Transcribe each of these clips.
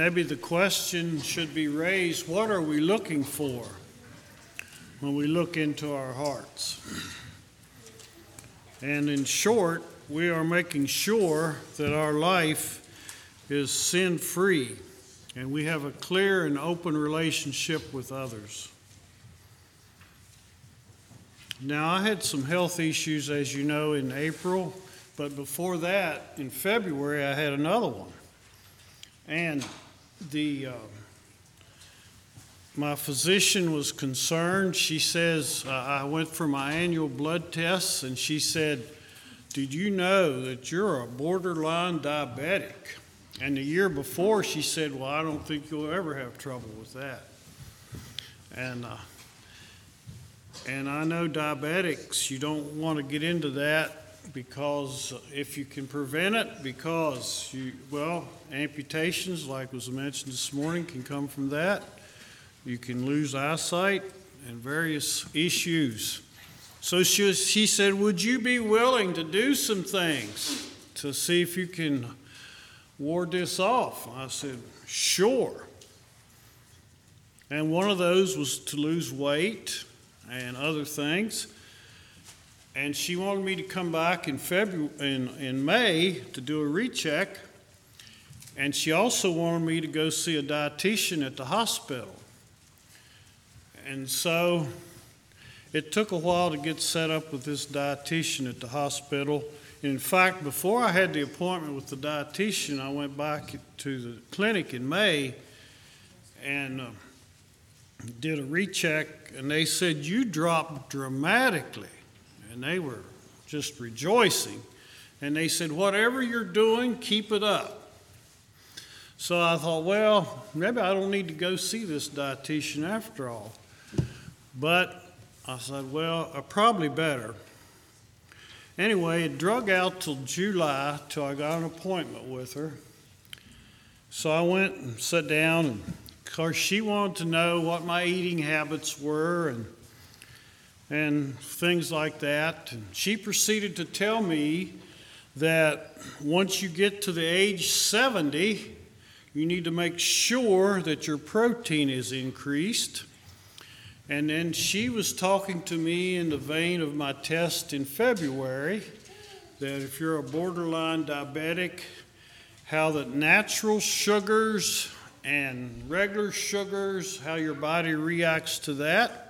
Maybe the question should be raised what are we looking for when we look into our hearts? And in short, we are making sure that our life is sin free and we have a clear and open relationship with others. Now, I had some health issues, as you know, in April, but before that, in February, I had another one. And the uh, my physician was concerned. She says uh, I went for my annual blood tests, and she said, "Did you know that you're a borderline diabetic?" And the year before, she said, "Well, I don't think you'll ever have trouble with that." And uh, and I know diabetics, you don't want to get into that because if you can prevent it, because you, well, amputations, like was mentioned this morning, can come from that. You can lose eyesight and various issues. So she, she said, Would you be willing to do some things to see if you can ward this off? I said, Sure. And one of those was to lose weight and other things and she wanted me to come back in February in, in May to do a recheck. And she also wanted me to go see a dietitian at the hospital. And so it took a while to get set up with this dietitian at the hospital. In fact, before I had the appointment with the dietitian, I went back to the clinic in May and uh, did a recheck, and they said, You dropped dramatically and they were just rejoicing. And they said, Whatever you're doing, keep it up. So I thought, well, maybe I don't need to go see this dietitian after all. But I said, well, probably better. Anyway, it drug out till July till I got an appointment with her. So I went and sat down, and of course, she wanted to know what my eating habits were and and things like that. And she proceeded to tell me that once you get to the age 70, you need to make sure that your protein is increased. And then she was talking to me in the vein of my test in February that if you're a borderline diabetic, how the natural sugars and regular sugars, how your body reacts to that.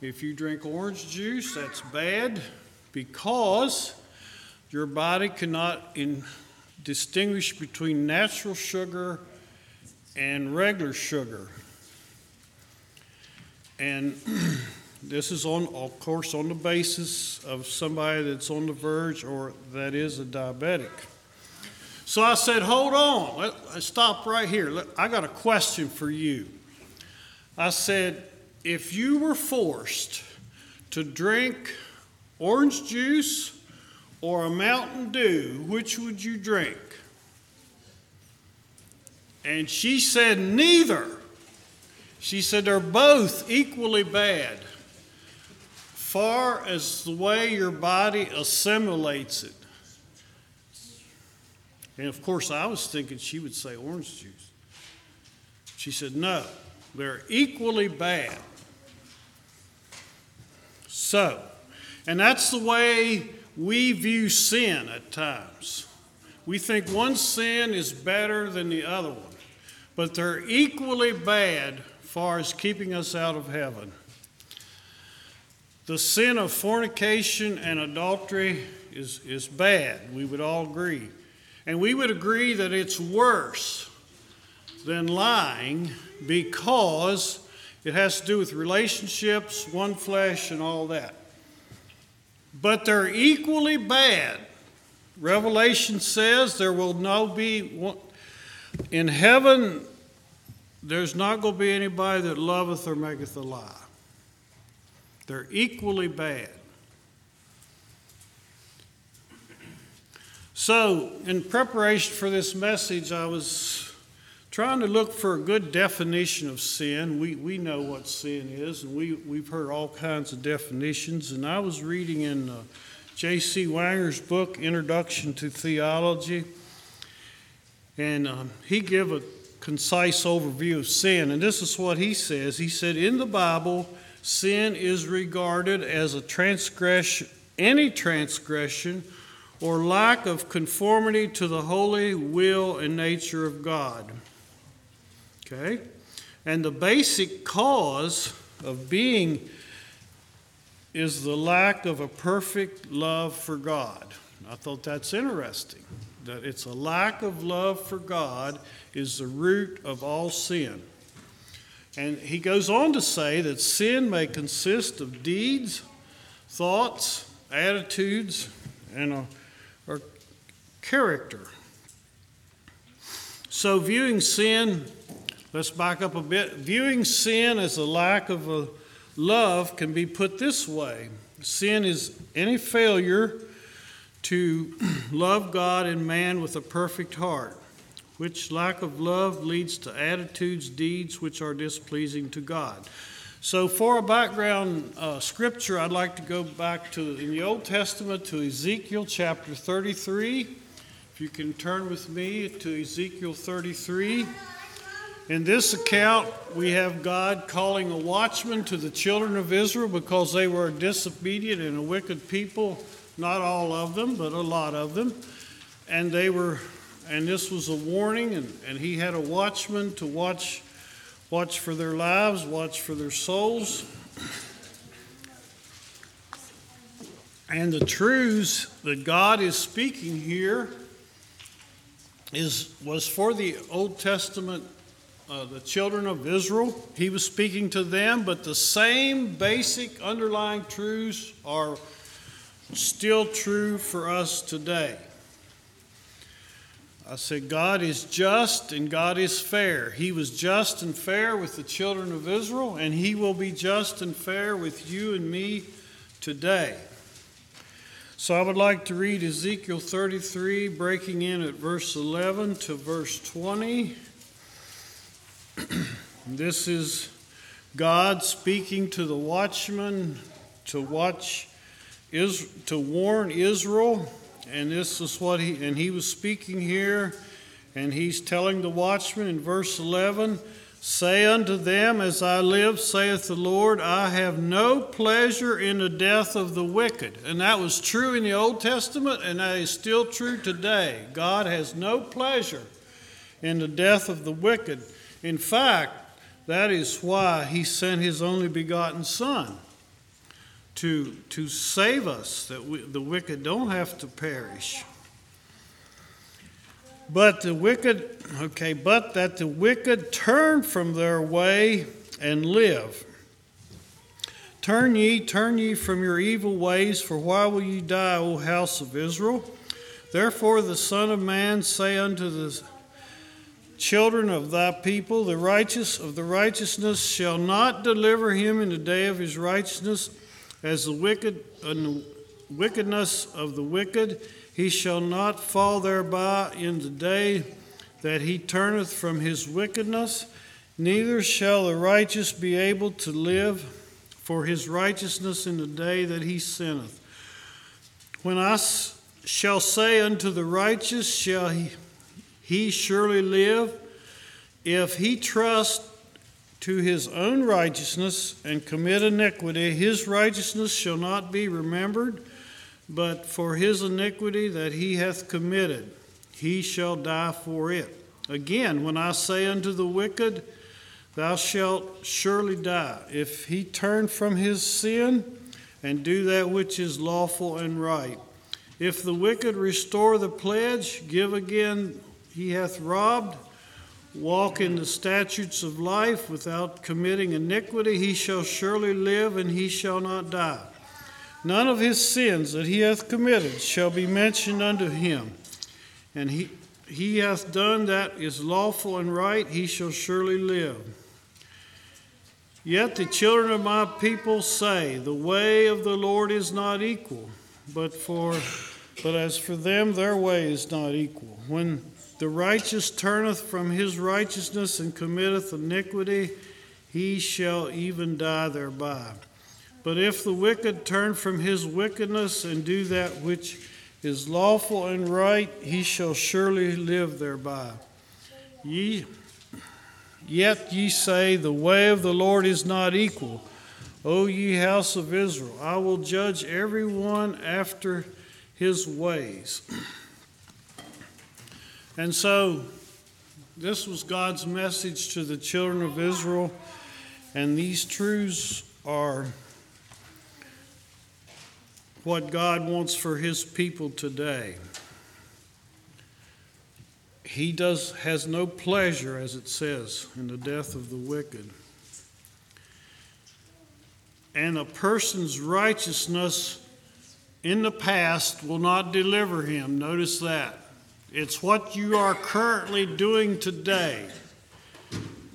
If you drink orange juice, that's bad because your body cannot in, distinguish between natural sugar and regular sugar. And this is on, of course, on the basis of somebody that's on the verge or that is a diabetic. So I said, hold on, let, us stop right here. Let, I got a question for you. I said, if you were forced to drink orange juice or a Mountain Dew, which would you drink? And she said, Neither. She said, They're both equally bad, far as the way your body assimilates it. And of course, I was thinking she would say orange juice. She said, No, they're equally bad. So, and that's the way we view sin at times. We think one sin is better than the other one, but they're equally bad far as keeping us out of heaven. The sin of fornication and adultery is, is bad. We would all agree. And we would agree that it's worse than lying because it has to do with relationships, one flesh, and all that. But they're equally bad. Revelation says there will no be one, in heaven. There's not going to be anybody that loveth or maketh a lie. They're equally bad. So, in preparation for this message, I was trying to look for a good definition of sin. We, we know what sin is, and we, we've heard all kinds of definitions. And I was reading in uh, J.C. Wenger's book, Introduction to Theology, and um, he gave a concise overview of sin. And this is what he says. He said, In the Bible, sin is regarded as a transgression, any transgression or lack of conformity to the holy will and nature of God. Okay? And the basic cause of being is the lack of a perfect love for God. I thought that's interesting. That it's a lack of love for God is the root of all sin. And he goes on to say that sin may consist of deeds, thoughts, attitudes, and a, or character. So, viewing sin, let's back up a bit. Viewing sin as a lack of a love can be put this way sin is any failure to love God and man with a perfect heart, which lack of love leads to attitudes, deeds which are displeasing to God. So, for a background uh, scripture, I'd like to go back to in the Old Testament to Ezekiel chapter 33. If you can turn with me to Ezekiel 33. In this account, we have God calling a watchman to the children of Israel because they were a disobedient and a wicked people. Not all of them, but a lot of them. And they were, and this was a warning, and, and he had a watchman to watch watch for their lives, watch for their souls. And the truths that God is speaking here is was for the Old Testament, uh, the children of Israel. He was speaking to them, but the same basic underlying truths are still true for us today. I said, God is just and God is fair. He was just and fair with the children of Israel, and He will be just and fair with you and me today. So I would like to read Ezekiel 33, breaking in at verse 11 to verse 20. this is God speaking to the watchman to watch, is to warn Israel and this is what he, and he was speaking here, and he's telling the watchman in verse 11 Say unto them, As I live, saith the Lord, I have no pleasure in the death of the wicked. And that was true in the Old Testament, and that is still true today. God has no pleasure in the death of the wicked. In fact, that is why he sent his only begotten Son to, to save us, that we, the wicked don't have to perish. But the wicked, okay, but that the wicked turn from their way and live. Turn ye, turn ye from your evil ways, for why will ye die, O house of Israel? Therefore the Son of Man say unto the children of thy people, the righteous of the righteousness shall not deliver him in the day of his righteousness, as the wicked and the wickedness of the wicked, he shall not fall thereby in the day that he turneth from his wickedness, neither shall the righteous be able to live for his righteousness in the day that he sinneth. When I shall say unto the righteous, shall he, he surely live? If he trust to his own righteousness and commit iniquity, his righteousness shall not be remembered, but for his iniquity that he hath committed, he shall die for it. Again, when I say unto the wicked, Thou shalt surely die, if he turn from his sin and do that which is lawful and right. If the wicked restore the pledge, give again he hath robbed, walk in the statutes of life without committing iniquity, he shall surely live and he shall not die. None of his sins that he hath committed shall be mentioned unto him. And he, he hath done that is lawful and right, he shall surely live. Yet the children of my people say, The way of the Lord is not equal, but for but as for them their way is not equal. When the righteous turneth from his righteousness and committeth iniquity, he shall even die thereby. But if the wicked turn from his wickedness and do that which is lawful and right, he shall surely live thereby. Ye, yet ye say, The way of the Lord is not equal. O ye house of Israel, I will judge every one after his ways. And so, this was God's message to the children of Israel, and these truths are what God wants for his people today. He does has no pleasure as it says in the death of the wicked. And a person's righteousness in the past will not deliver him. Notice that. It's what you are currently doing today.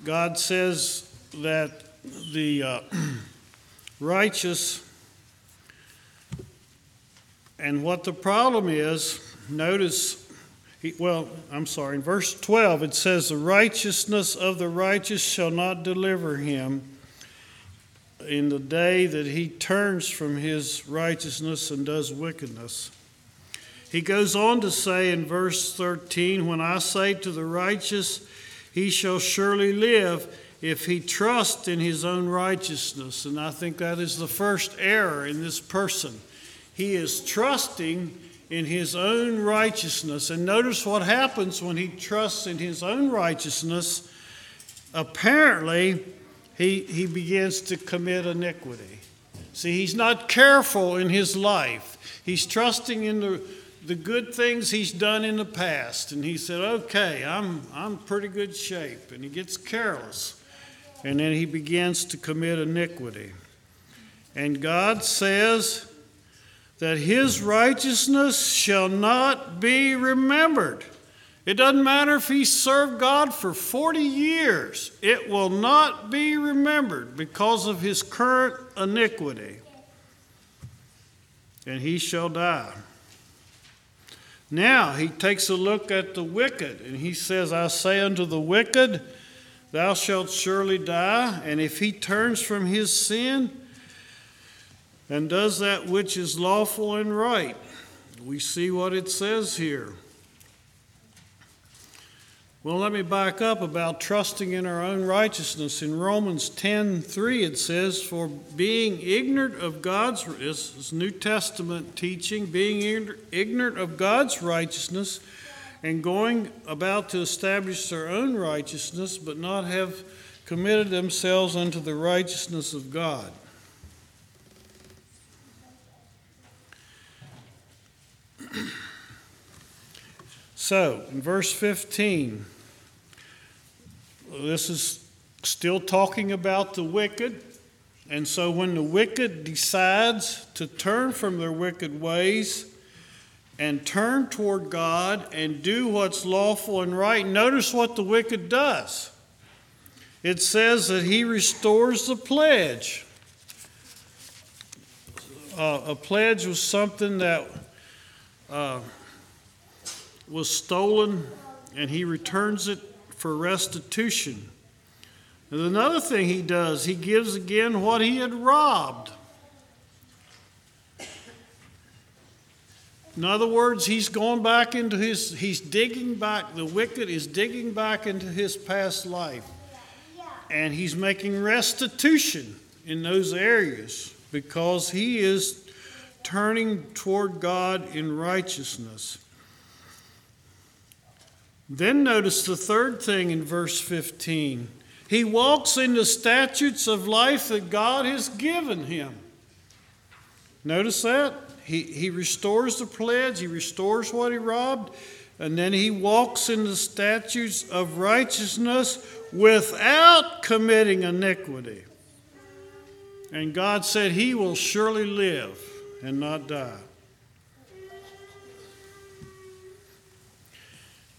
God says that the uh, righteous, and what the problem is, notice, he, well, I'm sorry, in verse 12 it says, The righteousness of the righteous shall not deliver him in the day that he turns from his righteousness and does wickedness. He goes on to say in verse 13, When I say to the righteous, he shall surely live if he trusts in his own righteousness. And I think that is the first error in this person. He is trusting in his own righteousness. And notice what happens when he trusts in his own righteousness. Apparently, he, he begins to commit iniquity. See, he's not careful in his life. He's trusting in the the good things he's done in the past. And he said, Okay, I'm, I'm pretty good shape. And he gets careless. And then he begins to commit iniquity. And God says that his righteousness shall not be remembered. It doesn't matter if he served God for 40 years, it will not be remembered because of his current iniquity. And he shall die. Now he takes a look at the wicked, and he says, I say unto the wicked, Thou shalt surely die. And if he turns from his sin and does that which is lawful and right, we see what it says here. Well, let me back up about trusting in our own righteousness. In Romans 10:3 it says, "For being ignorant of God's this is New Testament teaching, being ignorant of God's righteousness and going about to establish their own righteousness, but not have committed themselves unto the righteousness of God." So, in verse 15, this is still talking about the wicked. And so when the wicked decides to turn from their wicked ways and turn toward God and do what's lawful and right, notice what the wicked does. It says that he restores the pledge. Uh, a pledge was something that uh, was stolen, and he returns it for restitution. And another thing he does, he gives again what he had robbed. In other words, he's going back into his, he's digging back, the wicked is digging back into his past life. And he's making restitution in those areas because he is turning toward God in righteousness. Then notice the third thing in verse 15. He walks in the statutes of life that God has given him. Notice that? He, he restores the pledge, he restores what he robbed, and then he walks in the statutes of righteousness without committing iniquity. And God said he will surely live and not die.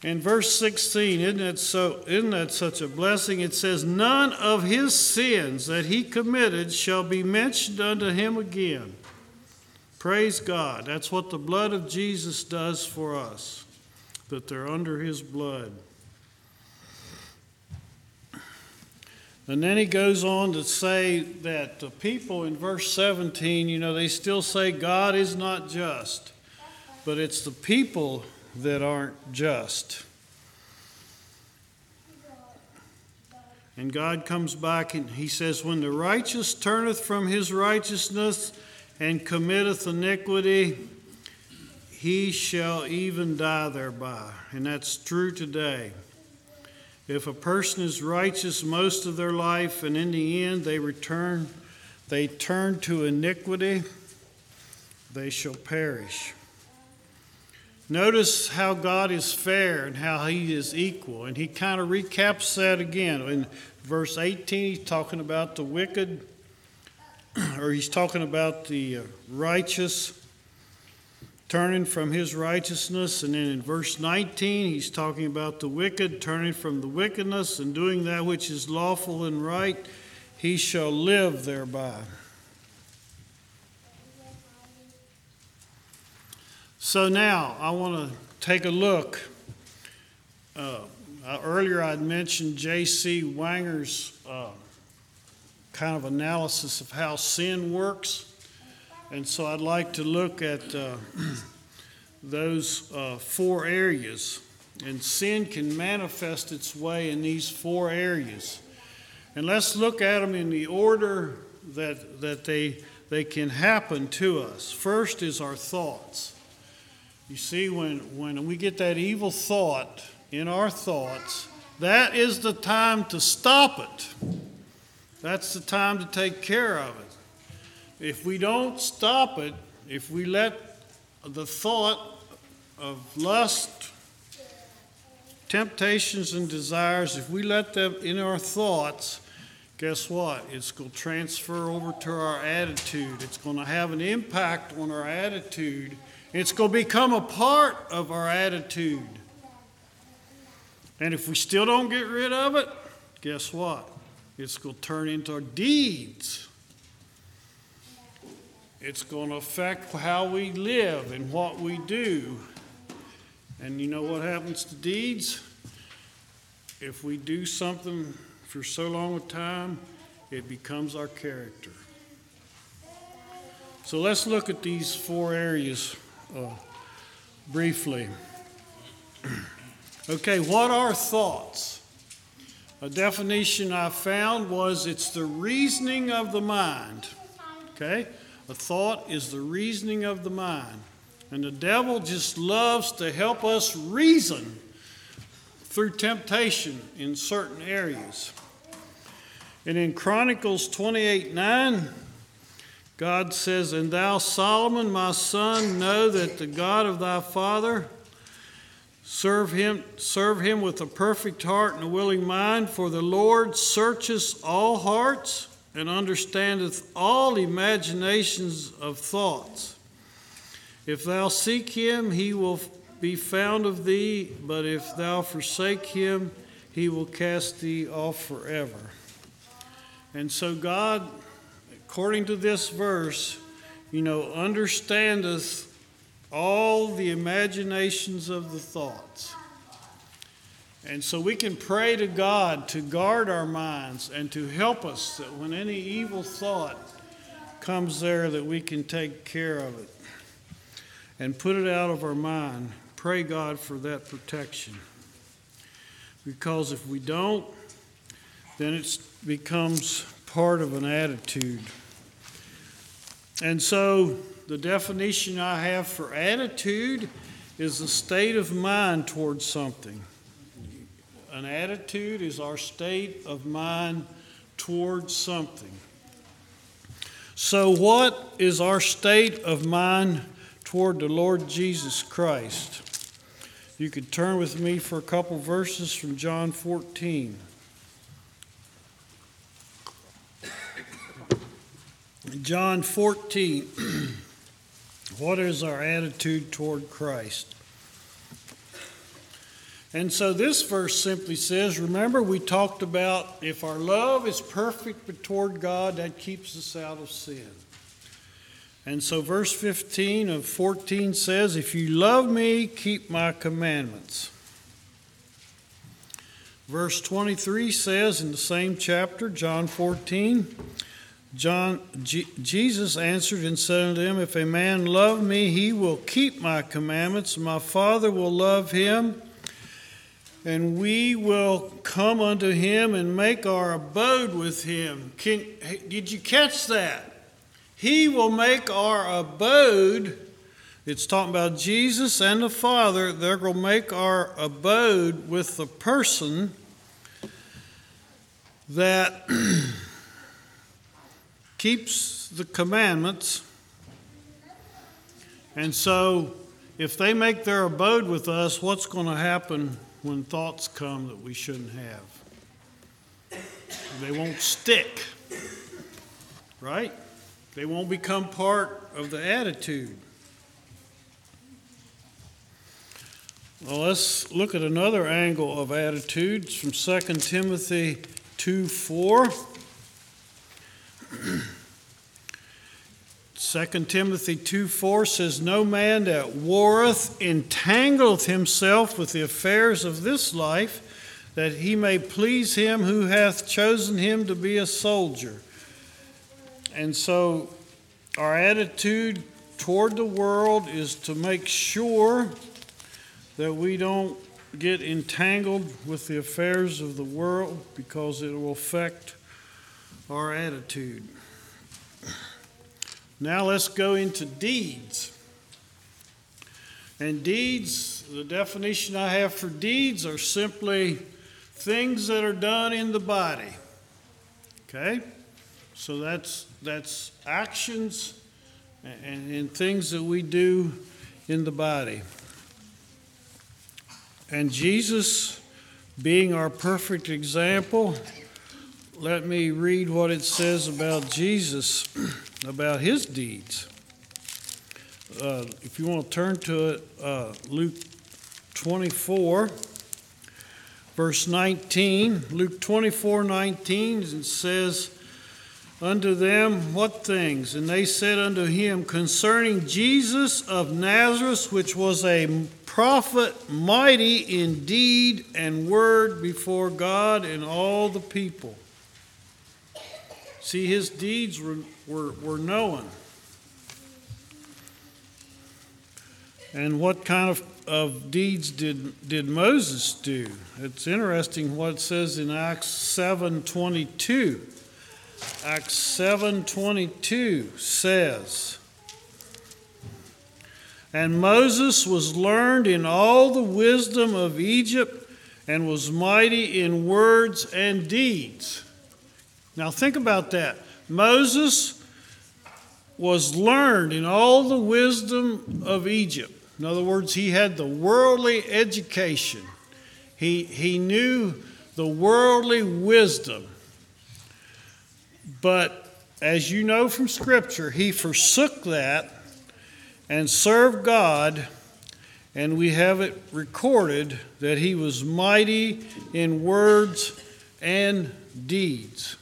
In verse 16, isn't that, so, isn't that such a blessing? It says, None of his sins that he committed shall be mentioned unto him again. Praise God. That's what the blood of Jesus does for us, that they're under his blood. And then he goes on to say that the people in verse 17, you know, they still say God is not just, but it's the people that aren't just. And God comes back and he says, When the righteous turneth from his righteousness and committeth iniquity, he shall even die thereby. And that's true today. If a person is righteous most of their life and in the end they return, they turn to iniquity, they shall perish. Notice how God is fair and how He is equal. And He kind of recaps that again. In verse 18, He's talking about the wicked, or He's talking about the uh, righteous turning from his righteousness. And then in verse 19, he's talking about the wicked turning from the wickedness and doing that which is lawful and right. He shall live thereby. So now I want to take a look. Uh, earlier I'd mentioned J.C. Wenger's uh, kind of analysis of how sin works. And so I'd like to look at uh, those uh, four areas. And sin can manifest its way in these four areas. And let's look at them in the order that, that they, they can happen to us. First is our thoughts. You see, when, when we get that evil thought in our thoughts, that is the time to stop it. That's the time to take care of it. If we don't stop it, if we let the thought of lust, temptations, and desires, if we let them in our thoughts, guess what? It's going to transfer over to our attitude. It's going to have an impact on our attitude it's going to become a part of our attitude. And if we still don't get rid of it, guess what? It's going to turn into our deeds. It's going to affect how we live and what we do. And you know what happens to deeds? If we do something for so long a time, it becomes our character. So let's look at these four areas uh, briefly. okay, what are thoughts? A definition I found was it's the reasoning of the mind. Okay? A thought is the reasoning of the mind. And the devil just loves to help us reason through temptation in certain areas. And in Chronicles 28 9, God says, And thou, Solomon, my son, know that the God of thy father, serve him, serve him with a perfect heart and a willing mind, for the Lord searcheth all hearts and understandeth all imaginations of thoughts. If thou seek him, he will be found of thee, but if thou forsake him, he will cast thee off forever. And so God according to this verse, you know, understandeth all the imaginations of the thoughts. And so we can pray to God to guard our minds and to help us that when any evil thought comes there that we can take care of it and put it out of our mind. Pray God for that protection. Because if we don't, then it becomes part of an attitude. And so the definition I have for attitude is a state of mind towards something. An attitude is our state of mind towards something. So, what is our state of mind toward the Lord Jesus Christ? You could turn with me for a couple verses from John 14. John 14, what is our attitude toward Christ? And so this verse simply says, remember, we talked about if our love is perfect toward God, that keeps us out of sin. And so verse 15 of 14 says, If you love me, keep my commandments. Verse 23 says in the same chapter, John 14, John, G- Jesus answered and said unto him, If a man love me, he will keep my commandments. My Father will love him, and we will come unto him and make our abode with him. Can, did you catch that? He will make our abode. It's talking about Jesus and the Father. They're going to make our abode with the person that keeps the commandments. And so, if they make their abode with us, what's going to happen when thoughts come that we shouldn't have. They won't stick, right? They won't become part of the attitude. Well, let's look at another angle of attitudes from 2 Timothy 2 4. 2 Timothy 2 4 says, No man that warreth entangleth himself with the affairs of this life, that he may please him who hath chosen him to be a soldier. And so, our attitude toward the world is to make sure that we don't get entangled with the affairs of the world because it will affect our attitude. Now let's go into deeds. And deeds, the definition I have for deeds are simply things that are done in the body. Okay? So that's that's actions and, and things that we do in the body. And Jesus, being our perfect example, let me read what it says about Jesus, about his deeds. Uh, if you want to turn to it, uh, Luke 24, verse 19. Luke 24, 19, it says, Unto them what things? And they said unto him, Concerning Jesus of Nazareth, which was a prophet, mighty in deed and word before God and all the people See, his deeds were, were, were known. And what kind of, of deeds did, did Moses do? It's interesting what it says in Acts 7.22. Acts 7.22 says, And Moses was learned in all the wisdom of Egypt and was mighty in words and deeds. Now, think about that. Moses was learned in all the wisdom of Egypt. In other words, he had the worldly education, he, he knew the worldly wisdom. But as you know from Scripture, he forsook that and served God, and we have it recorded that he was mighty in words and deeds.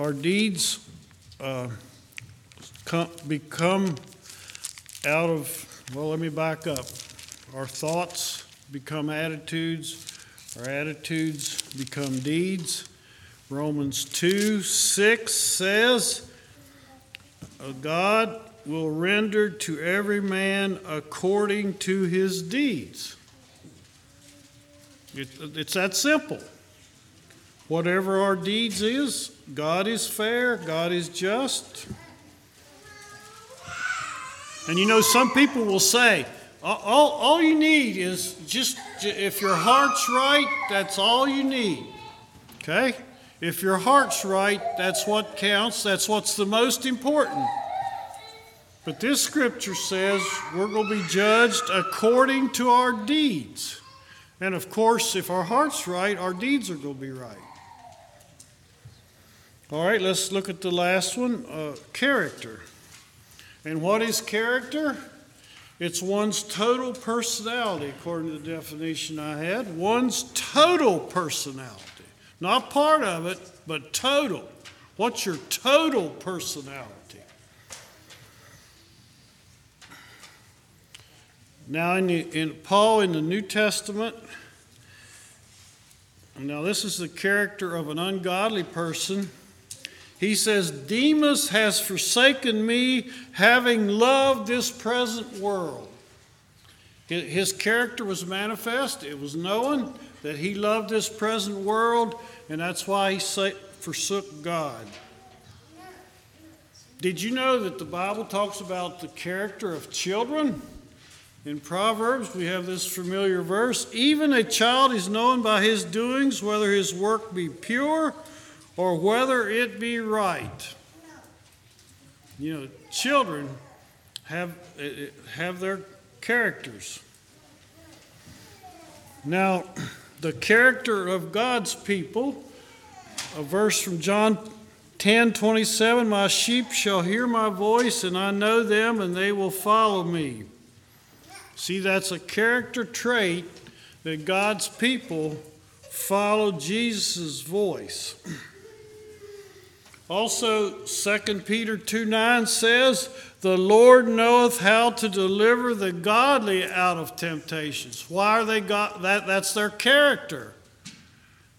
Our deeds uh, come, become out of, well, let me back up. Our thoughts become attitudes, our attitudes become deeds. Romans 2 6 says, God will render to every man according to his deeds. It, it's that simple. Whatever our deeds is, God is fair, God is just. And you know, some people will say, all, all you need is just, if your heart's right, that's all you need. Okay? If your heart's right, that's what counts, that's what's the most important. But this scripture says we're going to be judged according to our deeds. And of course, if our heart's right, our deeds are going to be right. All right, let's look at the last one uh, character. And what is character? It's one's total personality, according to the definition I had. One's total personality. Not part of it, but total. What's your total personality? Now, in, the, in Paul in the New Testament, now this is the character of an ungodly person he says, Demas has forsaken me, having loved this present world. His character was manifest. It was known that he loved this present world, and that's why he forsook God. Did you know that the Bible talks about the character of children? In Proverbs, we have this familiar verse Even a child is known by his doings, whether his work be pure or whether it be right. You know, children have, eh, eh, have their characters. Now, the character of God's people, a verse from John 10 27 My sheep shall hear my voice, and I know them, and they will follow me. See, that's a character trait that God's people follow Jesus' voice. Also, 2 Peter 2 9 says, The Lord knoweth how to deliver the godly out of temptations. Why are they got that? That's their character.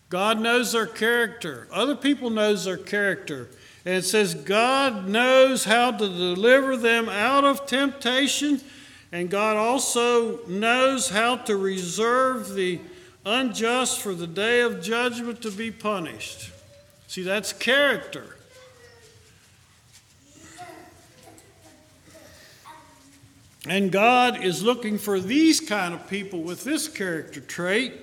God knows their character. Other people knows their character. And it says God knows how to deliver them out of temptation and God also knows how to reserve the unjust for the day of judgment to be punished. See, that's character. And God is looking for these kind of people with this character trait.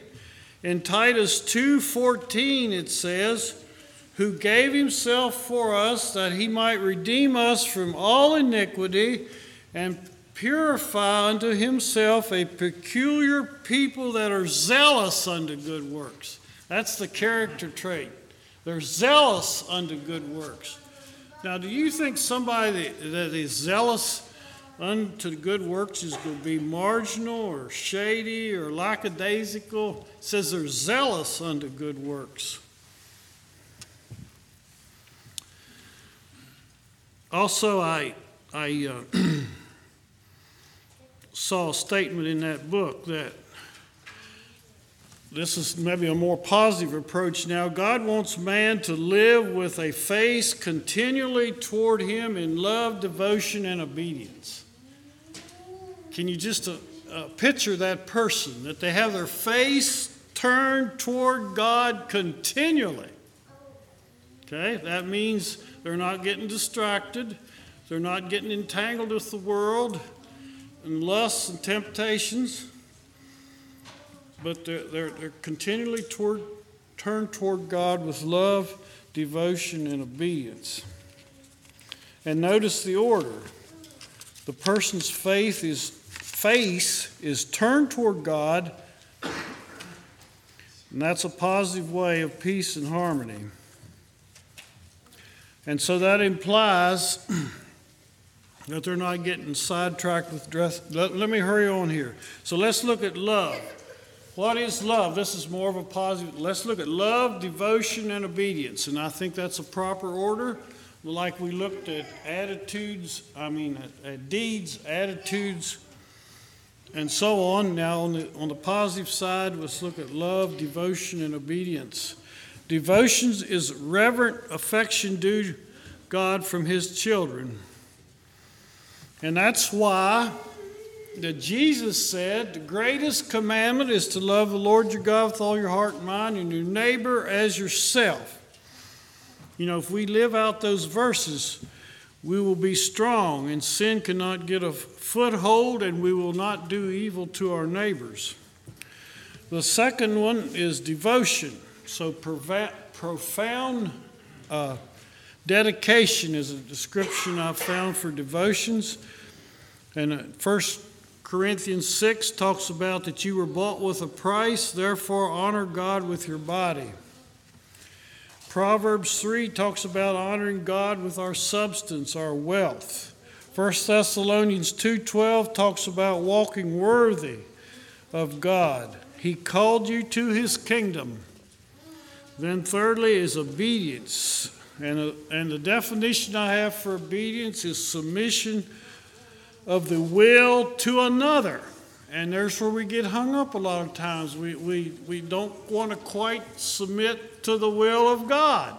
In Titus 2:14 it says, "Who gave himself for us that he might redeem us from all iniquity and purify unto himself a peculiar people that are zealous unto good works. That's the character trait. They're zealous unto good works. Now, do you think somebody that is zealous unto good works is going to be marginal or shady or lackadaisical? It says they're zealous unto good works. Also, I, I uh, saw a statement in that book that this is maybe a more positive approach now. God wants man to live with a face continually toward Him in love, devotion, and obedience. Can you just uh, uh, picture that person, that they have their face turned toward God continually? Okay, that means they're not getting distracted, they're not getting entangled with the world, and lusts and temptations, but they're, they're, they're continually toward, turned toward God with love, devotion, and obedience. And notice the order. The person's faith is face is turned toward God, and that's a positive way of peace and harmony. And so that implies that they're not getting sidetracked with dress. Let, let, me hurry on here. So let's look at love. What is love? This is more of a positive. Let's look at love, devotion, and obedience. And I think that's a proper order. Like we looked at attitudes, I mean, at, at deeds, attitudes, and so on. Now, on the, on the positive side, let's look at love, devotion, and obedience. Devotions is reverent affection due God from His children. And that's why that Jesus said the greatest commandment is to love the Lord your God with all your heart and mind and your neighbor as yourself. You know, if we live out those verses, we will be strong and sin cannot get a foothold and we will not do evil to our neighbors. The second one is devotion. So profound uh, Dedication is a description I've found for devotions. And 1 uh, Corinthians 6 talks about that you were bought with a price, therefore honor God with your body. Proverbs 3 talks about honoring God with our substance, our wealth. 1 Thessalonians 2:12 talks about walking worthy of God. He called you to his kingdom. Then thirdly is obedience. And, uh, and the definition I have for obedience is submission of the will to another. And there's where we get hung up a lot of times. We, we, we don't want to quite submit to the will of God.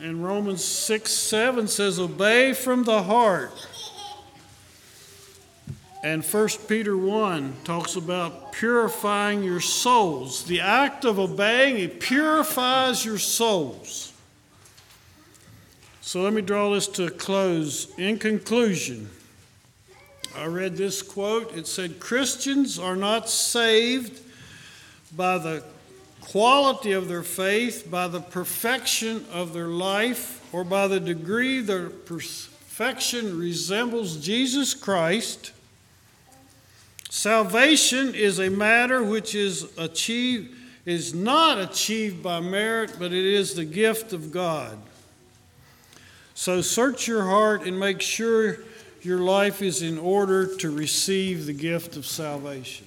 And Romans 6 7 says, Obey from the heart And 1 Peter 1 talks about purifying your souls. The act of obeying, it purifies your souls. So let me draw this to a close. In conclusion, I read this quote. It said, Christians are not saved by the quality of their faith, by the perfection of their life, or by the degree their perfection resembles Jesus Christ. Salvation is a matter which is achieved is not achieved by merit, but it is the gift of God. So search your heart and make sure your life is in order to receive the gift of salvation.